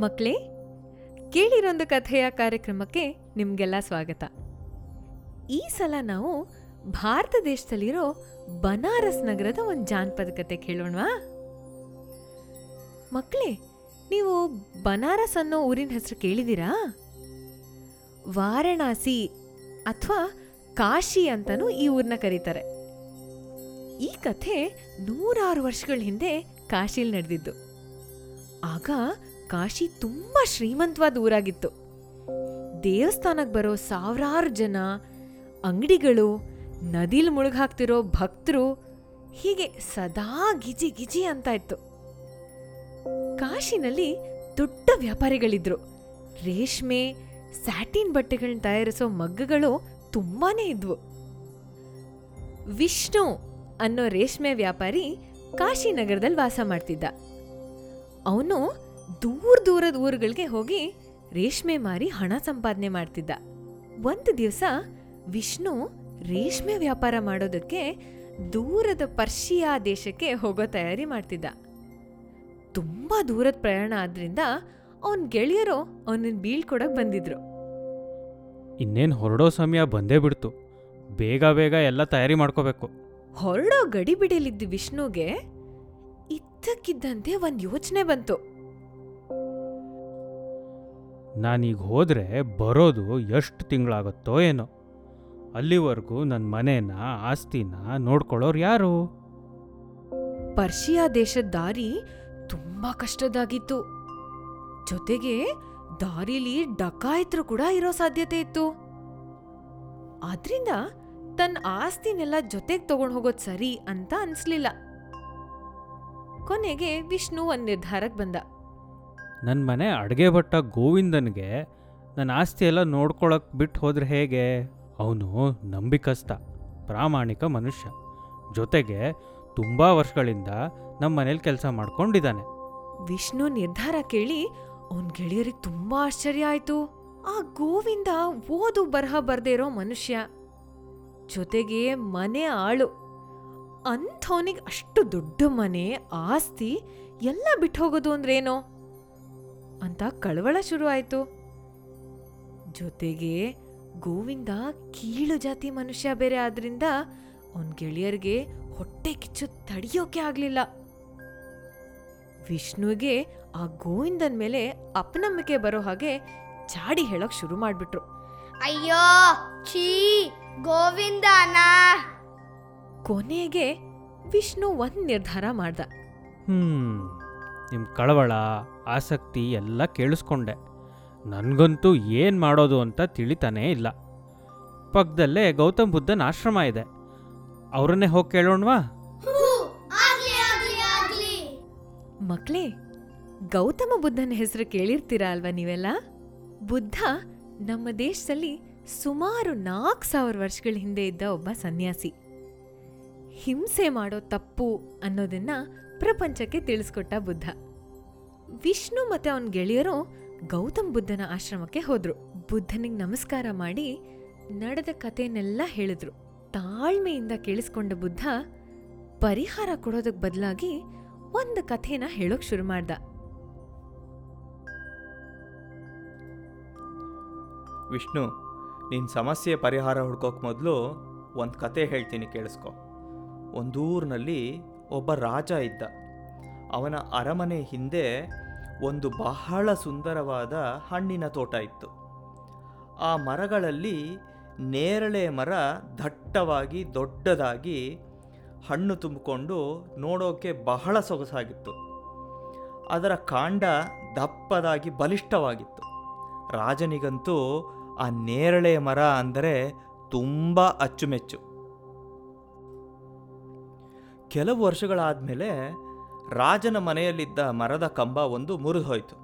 ಮಕ್ಕಳೇ ಕೇಳಿರೊಂದು ಕಥೆಯ ಕಾರ್ಯಕ್ರಮಕ್ಕೆ ನಿಮಗೆಲ್ಲ ಸ್ವಾಗತ. ಈ ಸಲ ನಾವು ಭಾರತ ದೇಶದಲ್ಲಿರೋ ಬನಾರಸ್ ನಗರದ ಒಂದು ಜಾನಪದ ಕತೆ ಕೇಳೋಣವಾ? ಮಕ್ಕಳೇ ನೀವು ಬನಾರಸ್ ಅನ್ನೋ ಊರಿನ ಹೆಸರು ಕೇಳಿದ್ದೀರಾ? ವಾರಣಾಸಿ ಅಥವಾ ಕಾಶಿ ಅಂತಲೂ ಈ ಊರನ್ನ ಕರೀತಾರೆ. ಈ ಕಥೆ ನೂರಾರು ವರ್ಷಗಳ ಹಿಂದೆ ಕಾಶಿಲಿ ನಡೆದಿದ್ದು. ಆಗ ಕಾಶಿ ತುಂಬಾ ಶ್ರೀಮಂತವಾದ ಊರಾಗಿತ್ತು. ದೇವಸ್ಥಾನಕ್ಕೆ ಬರೋ ಸಾವಿರಾರು ಜನ, ಅಂಗಡಿಗಳು, ನದಿಲ್ ಮುಳುಗಾಕ್ತಿರೋ ಭಕ್ತರು ಹೀಗೆ ಸದಾ ಗಿಜಿ ಗಿಜಿ ಅಂತ ಇತ್ತು. ಕಾಶಿನಲ್ಲಿ ದೊಡ್ಡ ವ್ಯಾಪಾರಿಗಳಿದ್ರು. ರೇಷ್ಮೆ, ಸ್ಯಾಟಿನ್ ಬಟ್ಟೆಗಳನ್ನ ತಯಾರಿಸೋ ಮಗ್ಗಗಳು ತುಂಬಾನೇ ಇದ್ವು. ವಿಷ್ಣು ಅನ್ನೋ ರೇಷ್ಮೆ ವ್ಯಾಪಾರಿ ಕಾಶಿನಗರದಲ್ಲಿ ವಾಸ ಮಾಡ್ತಿದ್ದ. ಅವನು ದೂರ ದೂರದ ಊರುಗಳಿಗೆ ಹೋಗಿ ರೇಷ್ಮೆ ಮಾರಿ ಹಣ ಸಂಪಾದನೆ ಮಾಡ್ತಿದ್ದ. ಒಂದು ದಿವಸ ವಿಷ್ಣು ರೇಷ್ಮೆ ವ್ಯಾಪಾರ ಮಾಡೋದಕ್ಕೆ ದೂರದ ಪರ್ಷಿಯಾ ದೇಶಕ್ಕೆ ಹೋಗೋ ತಯಾರಿ ಮಾಡ್ತಿದ್ದ. ತುಂಬಾ ದೂರದ ಪ್ರಯಾಣ ಆದ್ರಿಂದ ಅವನ್ ಗೆಳೆಯರು ಅವನನ್ನ ಬೀಳ್ಕೊಡಕ್ ಬಂದಿದ್ರು. ಇನ್ನೇನು ಹೊರಡೋ ಸಮಯ ಬಂದೇ ಬಿಡ್ತು. ಬೇಗ ಬೇಗ ಎಲ್ಲ ತಯಾರಿ ಮಾಡ್ಕೋಬೇಕು. ಹೊರಡೋ ಗಡಿಬಿಡಿಯಲ್ಲಿದ್ದ ವಿಷ್ಣುಗೆ ಇದ್ದಕ್ಕಿದ್ದಂತೆ ಒಂದ್ ಯೋಚನೆ ಬಂತು. ನಾನೀಗ ಹೋದರೆ ಬರೋದು ಎಷ್ಟು ತಿಂಗಳಾಗುತ್ತೋ ಏನೋ. ಅಲ್ಲಿವರೆಗೂ ನನ್ನ ಮನೇನ, ಆಸ್ತಿನ ನೋಡ್ಕೊಳ್ಳೋರು ಯಾರು? ಪರ್ಷಿಯಾ ದೇಶದ ದಾರಿ ತುಂಬಾ ಕಷ್ಟದಾಗಿತ್ತು. ಜೊತೆಗೆ ದಾರಿಲಿ ಡಕಾಯಿತರು ಕೂಡ ಇರೋ ಸಾಧ್ಯತೆ ಇತ್ತು. ಆದ್ರಿಂದ ತನ್ನ ಆಸ್ತಿನೆಲ್ಲ ಜೊತೆಗೆ ತಗೊಂಡು ಹೋಗೋದು ಸರಿ ಅಂತ ಅನ್ಸ್ಲಿಲ್ಲ. ಕೊನೆಗೆ ವಿಷ್ಣು ಒಂದ್ ನಿರ್ಧಾರಕ್ಕೆ ಬಂದ. ನನ್ನ ಮನೆ ಅಡುಗೆ ಭಟ್ಟ ಗೋವಿಂದನ್ಗೆ ನನ್ನ ಆಸ್ತಿ ಎಲ್ಲ ನೋಡ್ಕೊಳಕ್ ಬಿಟ್ಟು ಹೋದ್ರೆ ಹೇಗೆ? ಅವನು ನಂಬಿಕಸ್ತ, ಪ್ರಾಮಾಣಿಕ ಮನುಷ್ಯ. ಜೊತೆಗೆ ತುಂಬ ವರ್ಷಗಳಿಂದ ನಮ್ಮ ಮನೇಲಿ ಕೆಲಸ ಮಾಡ್ಕೊಂಡಿದ್ದಾನೆ ವಿಷ್ಣು ನಿರ್ಧಾರ ಕೇಳಿ ಅವನ್ ಗೆಳೆಯರಿಗೆ ತುಂಬಾ ಆಶ್ಚರ್ಯ ಆಯ್ತು. ಆ ಗೋವಿಂದ ಓದು ಬರಹ ಬರ್ದೇ ಇರೋ ಮನುಷ್ಯ. ಜೊತೆಗೆ ಮನೆ ಆಳು. ಅಂಥವನಿಗೆ ಅಷ್ಟು ದೊಡ್ಡ ಮನೆ, ಆಸ್ತಿ ಎಲ್ಲ ಬಿಟ್ಟು ಹೋಗೋದು ಅಂದ್ರೇನೋ? ಅಂತ ಕಳವಳ ಶುರು ಆಯ್ತು ಜೊತೆಗೆ ಗೋವಿಂದ ಕೀಳು ಜಾತಿ ಮನುಷ್ಯ ಬೇರೆ ಆದ್ರಿಂದ ಅವನ ಗೆಳೆಯರಿಗೆ ಹೊಟ್ಟೆ ಕಿಚ್ಚು ತಡಿಯೋಕೆ ಆಗಲಿಲ್ಲ. ವಿಷ್ಣುಗೆ ಆ ಗೋವಿಂದನ್ ಮೇಲೆ ಅಪನಂಬಿಕೆ ಬರೋ ಹಾಗೆ ಚಾಡಿ ಹೇಳೋಕೆ ಶುರು ಮಾಡ್ಬಿಟ್ರು. ಅಯ್ಯೋ ಛೀ ಗೋವಿಂದನ. ಕೊನೆಗೆ ವಿಷ್ಣು ಒಂದ್ ನಿರ್ಧಾರ ಮಾಡ್ದ. ಹ್ಞೂ ನಿಮ್ಮ ಕಳವಳ ಆಸಕ್ತಿ ಎಲ್ಲ ಕೇಳಿಸ್ಕೊಂಡೆ. ನನಗಂತೂ ಏನು ಮಾಡೋದು ಅಂತ ತಿಳಿತಾನೇ ಇಲ್ಲ. ಪಕ್ಕದಲ್ಲೇ ಗೌತಮ್ ಬುದ್ಧನ ಆಶ್ರಮ ಇದೆ. ಅವರನ್ನೇ ಹೋಗಿ ಕೇಳೋಣವಾ? ಮಕ್ಕಳೇ ಆಗ್ಲಿ ಆಗ್ಲಿ. ಮಕ್ಳೇ ಗೌತಮ ಬುದ್ಧನ ಹೆಸರು ಕೇಳಿರ್ತೀರಾ ಅಲ್ವಾ ನೀವೆಲ್ಲ? ಬುದ್ಧ ನಮ್ಮ ದೇಶದಲ್ಲಿ ಸುಮಾರು ನಾಲ್ಕು ಸಾವಿರ ವರ್ಷಗಳ ಹಿಂದೆ ಇದ್ದ ಒಬ್ಬ ಸನ್ಯಾಸಿ. ಹಿಂಸೆ ಮಾಡೋ ತಪ್ಪು ಅನ್ನೋದನ್ನ ಪ್ರಪಂಚಕ್ಕೆ ತಿಳಿಸ್ಕೊಟ್ಟ ಬುದ್ಧ. ವಿಷ್ಣು ಮತ್ತೆ ಅವನ ಗೆಳೆಯರು ಗೌತಮ್ ಬುದ್ಧನ ಆಶ್ರಮಕ್ಕೆ ಹೋದ್ರು. ಬುದ್ಧನಿಗೆ ನಮಸ್ಕಾರ ಮಾಡಿ ನಡೆದ ಕಥೆನೆಲ್ಲ ಹೇಳಿದ್ರು. ತಾಳ್ಮೆಯಿಂದ ಕೇಳಿಸ್ಕೊಂಡ ಬುದ್ಧ ಪರಿಹಾರ ಕೊಡೋದಕ್ಕೆ ಬದಲಾಗಿ ಒಂದು ಕಥೆನ ಹೇಳೋಕ್ ಶುರು ಮಾಡ್ದ. ವಿಷ್ಣು ನಿನ್ನ ಸಮಸ್ಯೆ ಪರಿಹಾರ ಹುಡ್ಕೋಕ್ ಮೊದಲು ಒಂದು ಕತೆ ಹೇಳ್ತೀನಿ ಕೇಳಿಸ್ಕೊ. ಒಂದೂರಿನಲ್ಲಿ ಒಬ್ಬ ರಾಜ ಇದ್ದ. ಅವನ ಅರಮನೆ ಹಿಂದೆ ಒಂದು ಬಹಳ ಸುಂದರವಾದ ಹಣ್ಣಿನ ತೋಟ ಇತ್ತು. ಆ ಮರಗಳಲ್ಲಿ ನೇರಳೆ ಮರ ದಟ್ಟವಾಗಿ ದೊಡ್ಡದಾಗಿ ಹಣ್ಣು ತುಂಬಿಕೊಂಡು ನೋಡೋಕೆ ಬಹಳ ಸೊಗಸಾಗಿತ್ತು. ಅದರ ಕಾಂಡ ದಪ್ಪದಾಗಿ ಬಲಿಷ್ಠವಾಗಿತ್ತು. ರಾಜನಿಗಂತೂ ಆ ನೇರಳೆ ಮರ ಅಂದರೆ ತುಂಬ ಅಚ್ಚುಮೆಚ್ಚು. ಕೆಲವು ವರ್ಷಗಳಾದಮೇಲೆ ರಾಜನ ಮನೆಯಲ್ಲಿದ್ದ ಮರದ ಕಂಬ ಒಂದು ಮುರಿದು ಹೋಯಿತು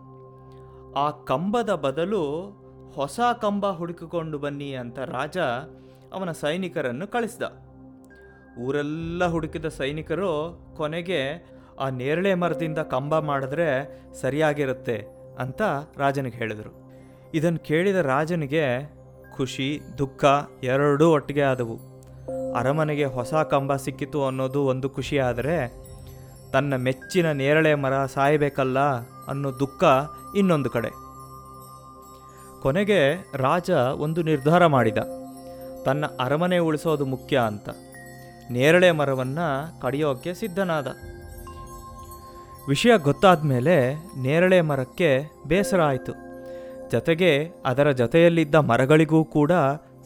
ಆ ಕಂಬದ ಬದಲು ಹೊಸ ಕಂಬ ಹುಡುಕಿಕೊಂಡು ಬನ್ನಿ ಅಂತ ರಾಜ ಅವನ ಸೈನಿಕರನ್ನು ಕಳಿಸಿದ. ಊರೆಲ್ಲ ಹುಡುಕಿದ ಸೈನಿಕರು ಕೊನೆಗೆ ಆ ನೇರಳೆ ಮರದಿಂದ ಕಂಬ ಮಾಡಿದ್ರೆ ಸರಿಯಾಗಿರುತ್ತೆ ಅಂತ ರಾಜನಿಗೆ ಹೇಳಿದರು. ಇದನ್ನು ಕೇಳಿದ ರಾಜನಿಗೆ ಖುಷಿ, ದುಃಖ ಎರಡೂ ಒಟ್ಟಿಗೆ ಆದವು. ಅರಮನೆಗೆ ಹೊಸ ಕಂಬ ಸಿಕ್ಕಿತು ಅನ್ನೋದು ಒಂದು ಖುಷಿಯಾದರೆ ತನ್ನ ಮೆಚ್ಚಿನ ನೇರಳೆ ಮರ ಸಾಯಬೇಕಲ್ಲ ಅನ್ನೋ ದುಃಖ ಇನ್ನೊಂದು ಕಡೆ. ಕೊನೆಗೆ ರಾಜ ಒಂದು ನಿರ್ಧಾರ ಮಾಡಿದ. ತನ್ನ ಅರಮನೆ ಉಳಿಸೋದು ಮುಖ್ಯ ಅಂತ. ನೇರಳೆ ಮರವನ್ನು ಕಡಿಯೋಕ್ಕೆ ಸಿದ್ಧನಾದ. ವಿಷಯ ಗೊತ್ತಾದ ಮೇಲೆ ನೇರಳೆ ಮರಕ್ಕೆ ಬೇಸರ ಆಯಿತು. ಜತೆಗೆ ಅದರ ಜೊತೆಯಲ್ಲಿದ್ದ ಮರಗಳಿಗೂ ಕೂಡ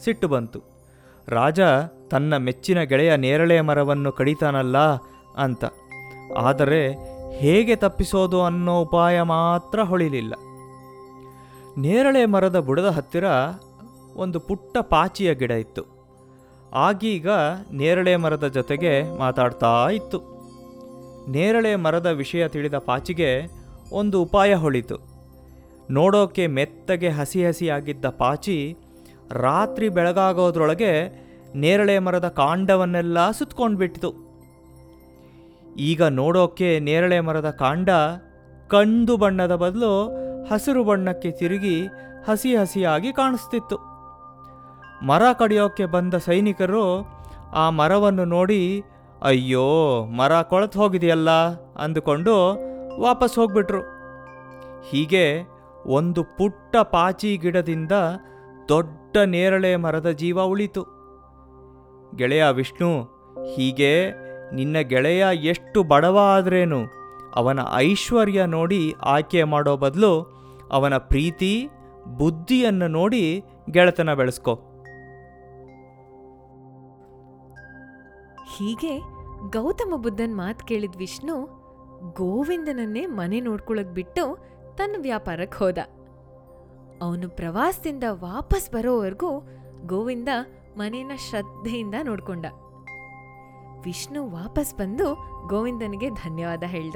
ಸಿಟ್ಟು ಬಂತು. ರಾಜ ತನ್ನ ಮೆಚ್ಚಿನ ಗೆಳೆಯ ನೇರಳೆ ಮರವನ್ನು ಕಡಿತಾನಲ್ಲ ಅಂತ. ಆದರೆ ಹೇಗೆ ತಪ್ಪಿಸೋದು ಅನ್ನೋ ಉಪಾಯ ಮಾತ್ರ ಹೊಳಿಲಿಲ್ಲ. ನೇರಳೆ ಮರದ ಬುಡದ ಹತ್ತಿರ ಒಂದು ಪುಟ್ಟ ಪಾಚಿಯ ಗಿಡ ಇತ್ತು. ಆಗೀಗ ನೇರಳೆ ಮರದ ಜೊತೆಗೆ ಮಾತಾಡ್ತಾ ಇತ್ತು. ನೇರಳೆ ಮರದ ವಿಷಯ ತಿಳಿದ ಪಾಚಿಗೆ ಒಂದು ಉಪಾಯ ಹೊಳಿತು. ನೋಡೋಕೆ ಮೆತ್ತಗೆ ಹಸಿ ಹಸಿಯಾಗಿದ್ದ ಪಾಚಿ ರಾತ್ರಿ ಬೆಳಗಾಗೋದ್ರೊಳಗೆ ನೇರಳೆ ಮರದ ಕಾಂಡವನ್ನೆಲ್ಲ ಸುತ್ತಕೊಂಡ್ಬಿಟ್ಟಿತು ಈಗ ನೋಡೋಕ್ಕೆ ನೇರಳೆ ಮರದ ಕಾಂಡ ಕಂದು ಬಣ್ಣದ ಬದಲು ಹಸಿರು ಬಣ್ಣಕ್ಕೆ ತಿರುಗಿ ಹಸಿ ಹಸಿಯಾಗಿ ಕಾಣಿಸ್ತಿತ್ತು. ಮರ ಕಡಿಯೋಕ್ಕೆ ಬಂದ ಸೈನಿಕರು ಆ ಮರವನ್ನು ನೋಡಿ, ಅಯ್ಯೋ, ಮರ ಕೊಳತು ಹೋಗಿದೆಯಲ್ಲ? ಅಂದುಕೊಂಡು ವಾಪಸ್ ಹೋಗ್ಬಿಟ್ರು. ಹೀಗೆ ಒಂದು ಪುಟ್ಟ ಪಾಚಿ ಗಿಡದಿಂದ ದೊಡ್ಡ ನೇರಳೆ ಮರದ ಜೀವ ಉಳಿತು. ಗೆಳೆಯ ವಿಷ್ಣು, ಹೀಗೆ ನಿನ್ನ ಗೆಳೆಯ ಎಷ್ಟು ಬಡವ ಆದ್ರೇನು ಅವನ ಐಶ್ವರ್ಯ ನೋಡಿ ಆಯ್ಕೆ ಮಾಡೋ ಬದಲು ಅವನ ಪ್ರೀತಿ, ಬುದ್ಧಿಯನ್ನು ನೋಡಿ ಗೆಳೆತನ ಬೆಳೆಸ್ಕೋ. ಹೀಗೆ ಗೌತಮ ಬುದ್ಧನ್ ಮಾತು ಕೇಳಿದ ವಿಷ್ಣು ಗೋವಿಂದನನ್ನೇ ಮನೆ ನೋಡ್ಕೊಳಕ್ ಬಿಟ್ಟು ತನ್ನ ವ್ಯಾಪಾರಕ್ಕೆ ಹೋದ. ಅವನು ಪ್ರವಾಸದಿಂದ ವಾಪಸ್ ಬರೋವರೆಗೂ ಗೋವಿಂದ ಮನೇನ ಶ್ರದ್ಧೆಯಿಂದ ನೋಡ್ಕೊಂಡ. ವಿಷ್ಣು ವಾಪಸ್ ಬಂದು ಗೋವಿಂದನಿಗೆ ಧನ್ಯವಾದ ಹೇಳ್ದ.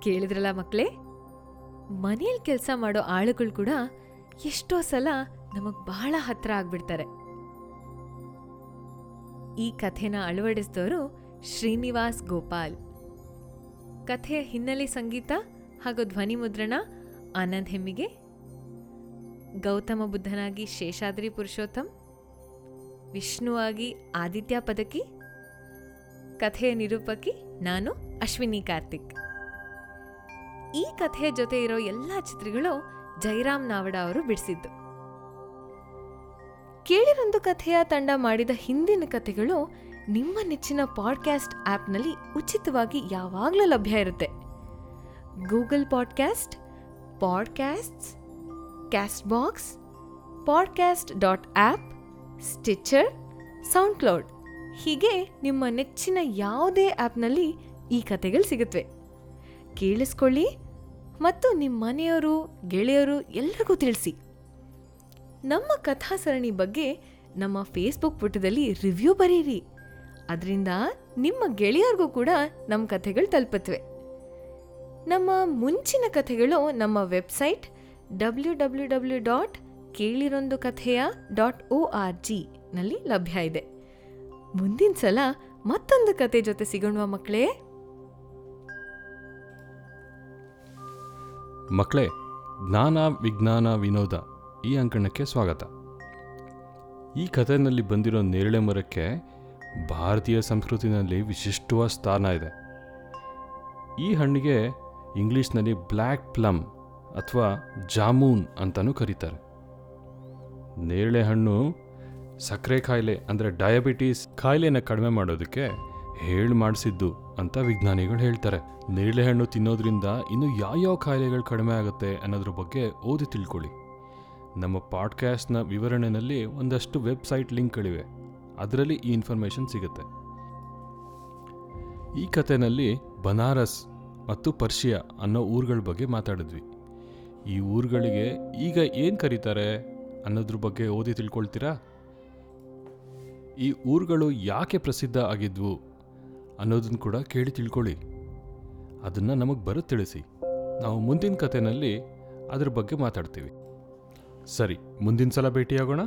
ಕೇಳಿದ್ರಲ್ಲ ಮಕ್ಳೇ ಮನೇಲಿ ಕೆಲಸ ಮಾಡೋ ಆಳುಗಳು ಕೂಡ ಎಷ್ಟೋ ಸಲ ನಮಗೆ ಬಹಳ ಹತ್ರ ಆಗ್ಬಿಡ್ತಾರೆ. ಈ ಕಥೆನ ಅಳವಡಿಸಿದವರು ಶ್ರೀನಿವಾಸ್ ಗೋಪಾಲ್. ಕಥೆಯ ಹಿನ್ನೆಲೆ ಸಂಗೀತ ಹಾಗೂ ಧ್ವನಿ ಮುದ್ರಣ ಆನಂದ್ ಹೆಮ್ಮಿಗೆ ಗೌತಮ ಬುದ್ಧನಾಗಿ ಶೇಷಾದ್ರಿ ಪುರುಷೋತ್ತಮ್. ವಿಷ್ಣುವಾಗಿ ಆದಿತ್ಯ ಪದಕಿ. ಕಥೆಯ ನಿರೂಪಕಿ ನಾನು ಅಶ್ವಿನಿ ಕಾರ್ತಿಕ್. ಈ ಕಥೆಯ ಜೊತೆ ಇರೋ ಎಲ್ಲ ಚಿತ್ರಗಳು ಜೈರಾಮ್ ನಾವಡ ಅವರು ಬಿಡಿಸಿದ್ದು. ಕೇಳಿರೊಂದು ಕಥೆಯ ತಂಡ ಮಾಡಿದ ಹಿಂದಿನ ಕಥೆಗಳು ನಿಮ್ಮ ನೆಚ್ಚಿನ ಪಾಡ್ಕ್ಯಾಸ್ಟ್ ಆಪ್ನಲ್ಲಿ ಉಚಿತವಾಗಿ ಯಾವಾಗಲೂ ಲಭ್ಯ ಇರುತ್ತೆ. Google podcast podcasts Castbox podcast dot app sound SoundCloud ಹೀಗೆ ನಿಮ್ಮ ನೆಚ್ಚಿನ ಯಾವುದೇ ಆ್ಯಪ್ನಲ್ಲಿ ಈ ಕಥೆಗಳು ಸಿಗುತ್ತವೆ ಕೇಳಿಸ್ಕೊಳ್ಳಿ ಮತ್ತು ನಿಮ್ಮ ಮನೆಯವರು, ಗೆಳೆಯರು ಎಲ್ಲರಿಗೂ ತಿಳಿಸಿ. ನಮ್ಮ ಕಥಾ ಸರಣಿ ಬಗ್ಗೆ ನಮ್ಮ ಫೇಸ್ಬುಕ್ ಪುಟದಲ್ಲಿ ರಿವ್ಯೂ ಬರೀರಿ ಅದರಿಂದ ನಿಮ್ಮ ಗೆಳೆಯರಿಗೂ ಕೂಡ ನಮ್ಮ ಕಥೆಗಳು ತಲುಪತ್ವೆ ನಮ್ಮ ಮುಂಚಿನ ಕಥೆಗಳು ನಮ್ಮ website W W W dot ಕೇಳಿರೊಂದು ಕಥೆಯ ಡಾಟ್ ಒ ಆರ್ ಜಿ ನಲ್ಲಿ ಲಭ್ಯ ಇದೆ. ಮುಂದಿನ ಸಲ ಮತ್ತೊಂದು ಕತೆ ಜೊತೆ ಸಿಗೋಣ ಮಕ್ಕಳೇ? ಮಕ್ಕಳೇ, ಜ್ಞಾನ, ವಿಜ್ಞಾನ, ವಿನೋದ ಈ ಅಂಕಣಕ್ಕೆ ಸ್ವಾಗತ. ಈ ಕಥೆಯಲ್ಲಿ ಬಂದಿರೋ ನೇರಳೆ ಮರಕ್ಕೆ ಭಾರತೀಯ ಸಂಸ್ಕೃತಿನಲ್ಲಿ ವಿಶಿಷ್ಟವಾದ ಸ್ಥಾನ ಇದೆ. ಈ ಹಣ್ಣಿಗೆ ಇಂಗ್ಲೀಷ್ನಲ್ಲಿ ಬ್ಲ್ಯಾಕ್ ಪ್ಲಮ್ ಅಥವಾ ಜಾಮೂನ್ ಅಂತಲೂ ಕರೀತಾರೆ. ನೇರಳೆ ಹಣ್ಣು ಸಕ್ಕರೆ ಕಾಯಿಲೆ ಅಂದರೆ ಡಯಾಬಿಟೀಸ್ ಕಾಯಿಲೆನ ಕಡಿಮೆ ಮಾಡೋದಕ್ಕೆ ಹೇಳಿ ಮಾಡಿಸಿದ್ದು ಅಂತ ವಿಜ್ಞಾನಿಗಳು ಹೇಳ್ತಾರೆ. ನೇರಳೆ ಹಣ್ಣು ತಿನ್ನೋದ್ರಿಂದ ಇನ್ನು ಯಾವ್ಯಾವ ಕಾಯಿಲೆಗಳು ಕಡಿಮೆ ಆಗುತ್ತೆ ಅನ್ನೋದ್ರ ಬಗ್ಗೆ ಓದಿ ತಿಳ್ಕೊಳ್ಳಿ. ನಮ್ಮ ಪಾಡ್ಕ್ಯಾಸ್ಟ್ನ ವಿವರಣೆಯಲ್ಲಿ ಒಂದಷ್ಟು ವೆಬ್ಸೈಟ್ ಲಿಂಕ್ಗಳಿವೆ. ಅದರಲ್ಲಿ ಈ ಇನ್ಫಾರ್ಮೇಷನ್ ಸಿಗುತ್ತೆ. ಈ ಕಥೆನಲ್ಲಿ ಬನಾರಸ್ ಮತ್ತು ಪರ್ಷಿಯಾ ಅನ್ನೋ ಊರುಗಳ ಬಗ್ಗೆ ಮಾತಾಡಿದ್ವಿ. ಈ ಊರುಗಳಿಗೆ ಈಗ ಏನು ಕರೀತಾರೆ ಅನ್ನೋದ್ರ ಬಗ್ಗೆ ಓದಿ ತಿಳ್ಕೊಳ್ತೀರಾ? ಈ ಊರುಗಳು ಯಾಕೆ ಪ್ರಸಿದ್ಧ ಆಗಿದ್ವು ಅನ್ನೋದನ್ನು ಕೂಡ ಕೇಳಿ ತಿಳ್ಕೊಳ್ಳಿ. ಅದನ್ನು ನಮಗೆ ಬರ ತಿಳಿಸಿ. ನಾವು ಮುಂದಿನ ಕಥೆನಲ್ಲಿ ಅದ್ರ ಬಗ್ಗೆ ಮಾತಾಡ್ತೀವಿ. ಸರಿ, ಮುಂದಿನ ಸಲ ಭೇಟಿಯಾಗೋಣ.